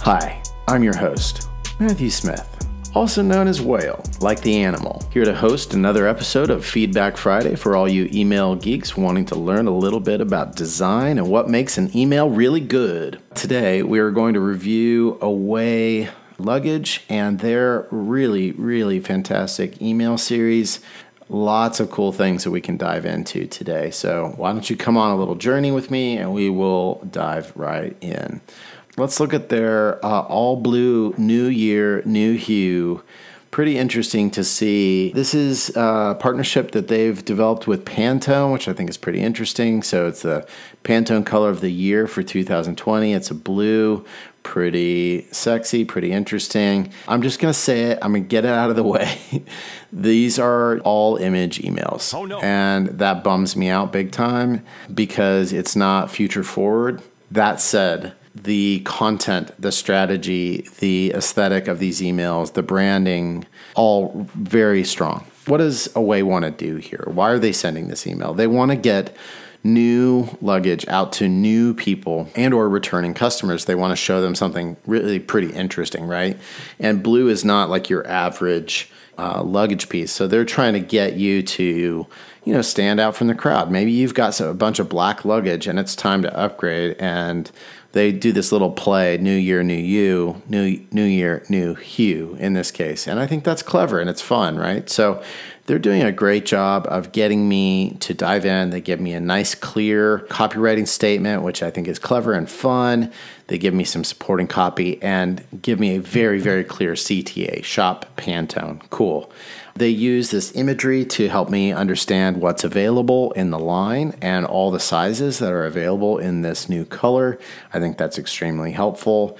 Hi, I'm your host, Matthew Smith, also known as Whale, like the animal, here to host another episode of Feedback Friday for all you email geeks wanting to learn a little bit about design and what makes an email really good. Today, we are going to review Away Luggage and their really, really fantastic email series lots of cool things that we can dive into today. So, why don't you come on a little journey with me and we will dive right in. Let's look at their uh, all blue New Year, New Hue. Pretty interesting to see. This is a partnership that they've developed with Pantone, which I think is pretty interesting. So it's the Pantone color of the year for 2020. It's a blue, pretty sexy, pretty interesting. I'm just going to say it, I'm going to get it out of the way. These are all image emails. Oh, no. And that bums me out big time because it's not future forward. That said, the content, the strategy, the aesthetic of these emails, the branding, all very strong. What does Away want to do here? Why are they sending this email? They want to get new luggage out to new people and or returning customers they want to show them something really pretty interesting right and blue is not like your average uh, luggage piece so they're trying to get you to you know stand out from the crowd maybe you've got a bunch of black luggage and it's time to upgrade and they do this little play new year new you new new year new hue in this case. And i think that's clever and it's fun right? So they're doing a great job of getting me to dive in. They give me a nice clear copywriting statement which i think is clever and fun. They give me some supporting copy and give me a very very clear cta shop pantone. Cool. They use this imagery to help me understand what's available in the line and all the sizes that are available in this new color. I think that's extremely helpful.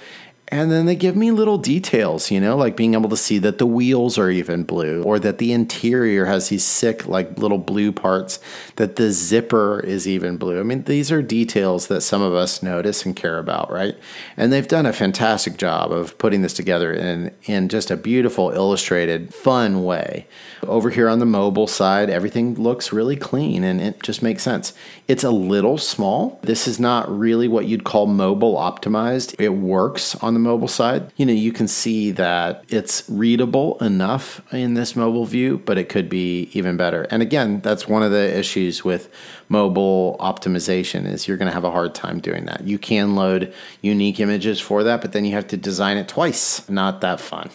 And then they give me little details, you know, like being able to see that the wheels are even blue or that the interior has these sick, like little blue parts, that the zipper is even blue. I mean, these are details that some of us notice and care about, right? And they've done a fantastic job of putting this together in, in just a beautiful, illustrated, fun way. Over here on the mobile side, everything looks really clean and it just makes sense. It's a little small. This is not really what you'd call mobile optimized. It works on the mobile side. You know, you can see that it's readable enough in this mobile view, but it could be even better. And again, that's one of the issues with mobile optimization is you're going to have a hard time doing that. You can load unique images for that, but then you have to design it twice. Not that fun.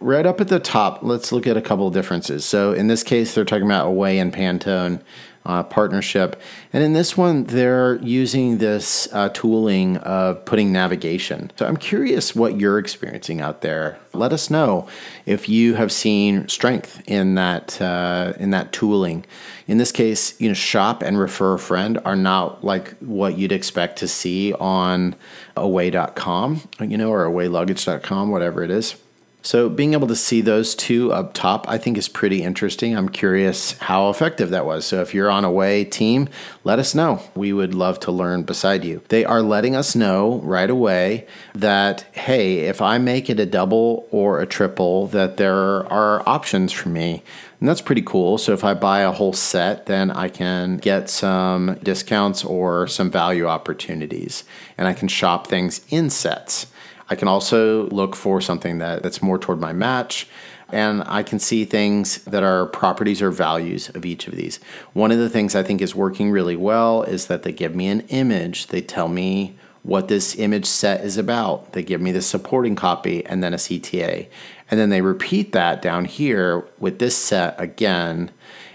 Right up at the top, let's look at a couple of differences. So in this case, they're talking about Away and Pantone uh, partnership. And in this one, they're using this uh, tooling of putting navigation. So I'm curious what you're experiencing out there. Let us know if you have seen strength in that uh, in that tooling. In this case, you know, shop and refer a friend are not like what you'd expect to see on away.com, you know, or awayluggage.com, whatever it is. So being able to see those two up top, I think is pretty interesting. I'm curious how effective that was. So if you're on away team, let us know. We would love to learn beside you. They are letting us know right away that hey, if I make it a double or a triple, that there are options for me. And that's pretty cool. So if I buy a whole set, then I can get some discounts or some value opportunities and I can shop things in sets. I can also look for something that, that's more toward my match. And I can see things that are properties or values of each of these. One of the things I think is working really well is that they give me an image. They tell me what this image set is about. They give me the supporting copy and then a CTA. And then they repeat that down here with this set again.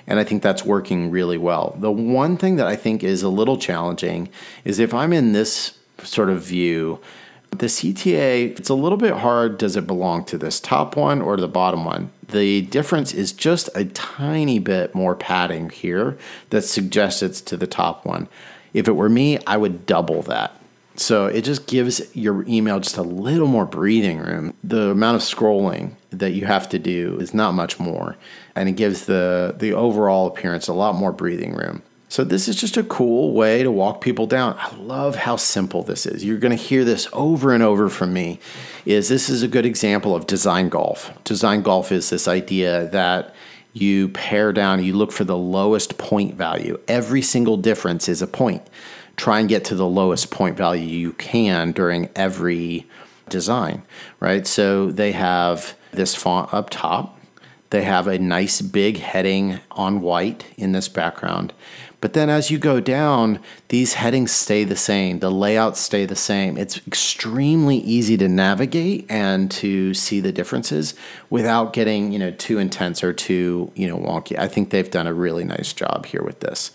And I think that's working really well. The one thing that I think is a little challenging is if I'm in this sort of view, the CTA, it's a little bit hard. Does it belong to this top one or the bottom one? The difference is just a tiny bit more padding here that suggests it's to the top one. If it were me, I would double that. So it just gives your email just a little more breathing room. The amount of scrolling that you have to do is not much more, and it gives the the overall appearance a lot more breathing room. So this is just a cool way to walk people down. I love how simple this is. You're going to hear this over and over from me. Is this is a good example of design golf. Design golf is this idea that you pare down, you look for the lowest point value. Every single difference is a point. Try and get to the lowest point value you can during every design, right? So they have this font up top. They have a nice big heading on white in this background. But then as you go down, these headings stay the same, the layouts stay the same. It's extremely easy to navigate and to see the differences without getting, you know, too intense or too, you know, wonky. I think they've done a really nice job here with this.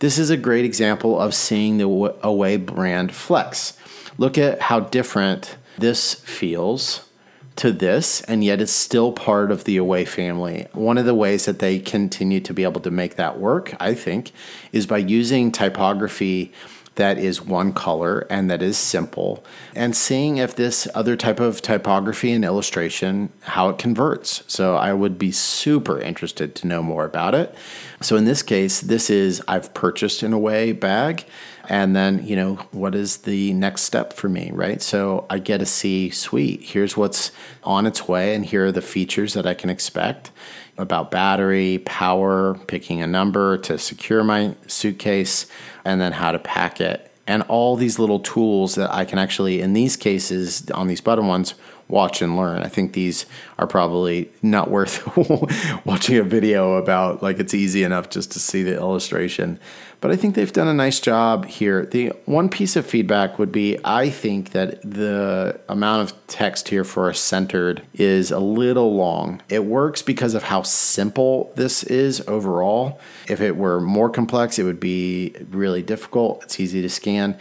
This is a great example of seeing the Away brand flex. Look at how different this feels to this, and yet it's still part of the Away family. One of the ways that they continue to be able to make that work, I think, is by using typography that is one color and that is simple and seeing if this other type of typography and illustration how it converts. So i would be super interested to know more about it. So in this case this is i've purchased in Away bag and then you know what is the next step for me right? So i get to see sweet here's what's on its way and here are the features that i can expect about battery power picking a number to secure my suitcase and then how to pack it. And all these little tools that i can actually in these cases on these button ones watch and learn. I think these are probably not worth watching a video about. Like it's easy enough just to see the illustration. But I think they've done a nice job here. The one piece of feedback would be I think that the amount of text here for a centered is a little long. It works because of how simple this is overall. If it were more complex, it would be really difficult. It's easy to scan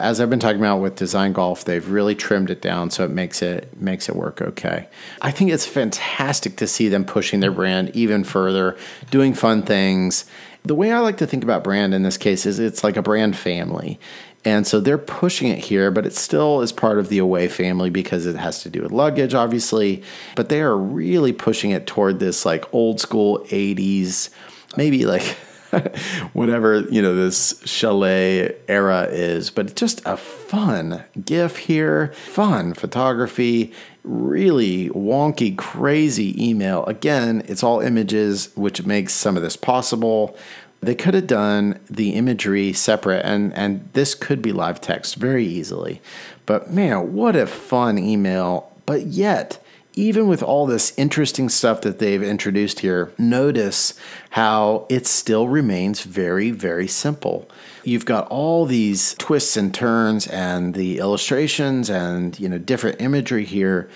as I've been talking about with Design Golf, they've really trimmed it down so it makes it makes it work okay. I think it's fantastic to see them pushing their brand even further, doing fun things. The way I like to think about brand in this case is it's like a brand family. And so they're pushing it here, but it still is part of the away family because it has to do with luggage, obviously. But they are really pushing it toward this like old school 80s, maybe like whatever you know this chalet era is but just a fun gif here fun photography really wonky crazy email. Again it's all images which makes some of this possible. They could have done the imagery separate and and this could be live text very easily. But man what a fun email. But yet even with all this interesting stuff that they've introduced here, notice how it still remains very, very simple. You've got all these twists and turns and the illustrations and you know different imagery here,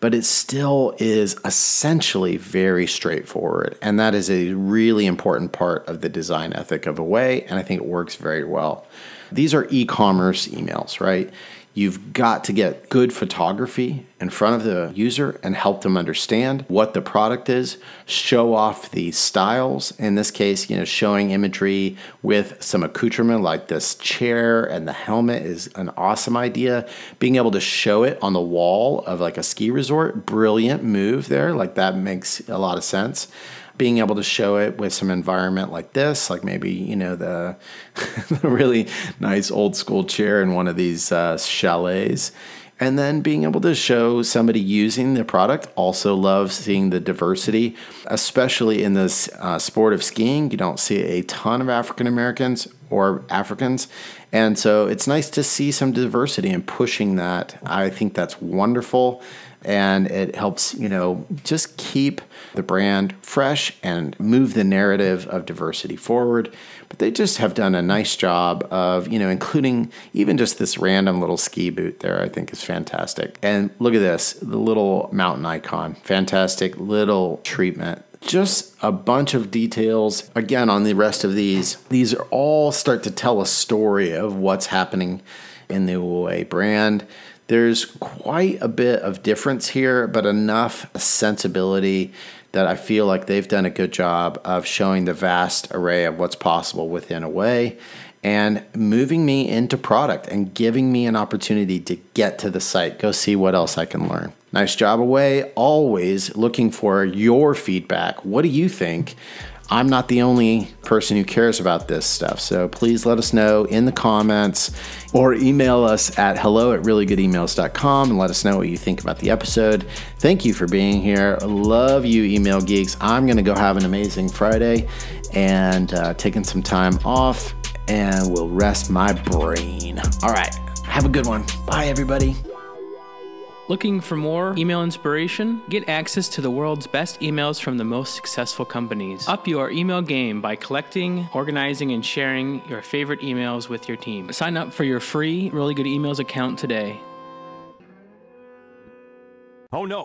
but it still is essentially very straightforward. And that is a really important part of the design ethic of Away, and I think it works very well. These are e commerce emails, right? You've got to get good photography in front of the user and help them understand what the product is, show off the styles. In this case, you know, showing imagery with some accoutrement like this chair and the helmet is an awesome idea. Being able to show it on the wall of like a ski resort, brilliant move there. Like that makes a lot of sense being able to show it with some environment like this, like maybe you know the, the really nice old school chair in one of these uh, chalets, and then being able to show somebody using the product. Also, love seeing the diversity, especially in this uh, sport of skiing. You don't see a ton of African Americans or Africans. And so it's nice to see some diversity and pushing that. I think that's wonderful and it helps, you know, just keep the brand fresh and move the narrative of diversity forward. But they just have done a nice job of, you know, including even just this random little ski boot there, I think is fantastic. And look at this, the little mountain icon. Fantastic little treatment just a bunch of details again on the rest of these. These are all start to tell a story of what's happening in the Away brand. There's quite a bit of difference here, but enough sensibility that I feel like they've done a good job of showing the vast array of what's possible within Away and moving me into product and giving me an opportunity to get to the site, go see what else I can learn. Nice job Away. Always looking for your feedback. What do you think? I'm not the only person who cares about this stuff. So please let us know in the comments or email us at hello at reallygoodemails.com and let us know what you think about the episode. Thank you for being here. Love you, email geeks. I'm going to go have an amazing Friday and uh, taking some time off and will rest my brain. All right. Have a good one. Bye, everybody. Looking for more email inspiration? Get access to the world's best emails from the most successful companies. Up your email game by collecting, organizing, and sharing your favorite emails with your team. Sign up for your free Really Good Emails account today. Oh no,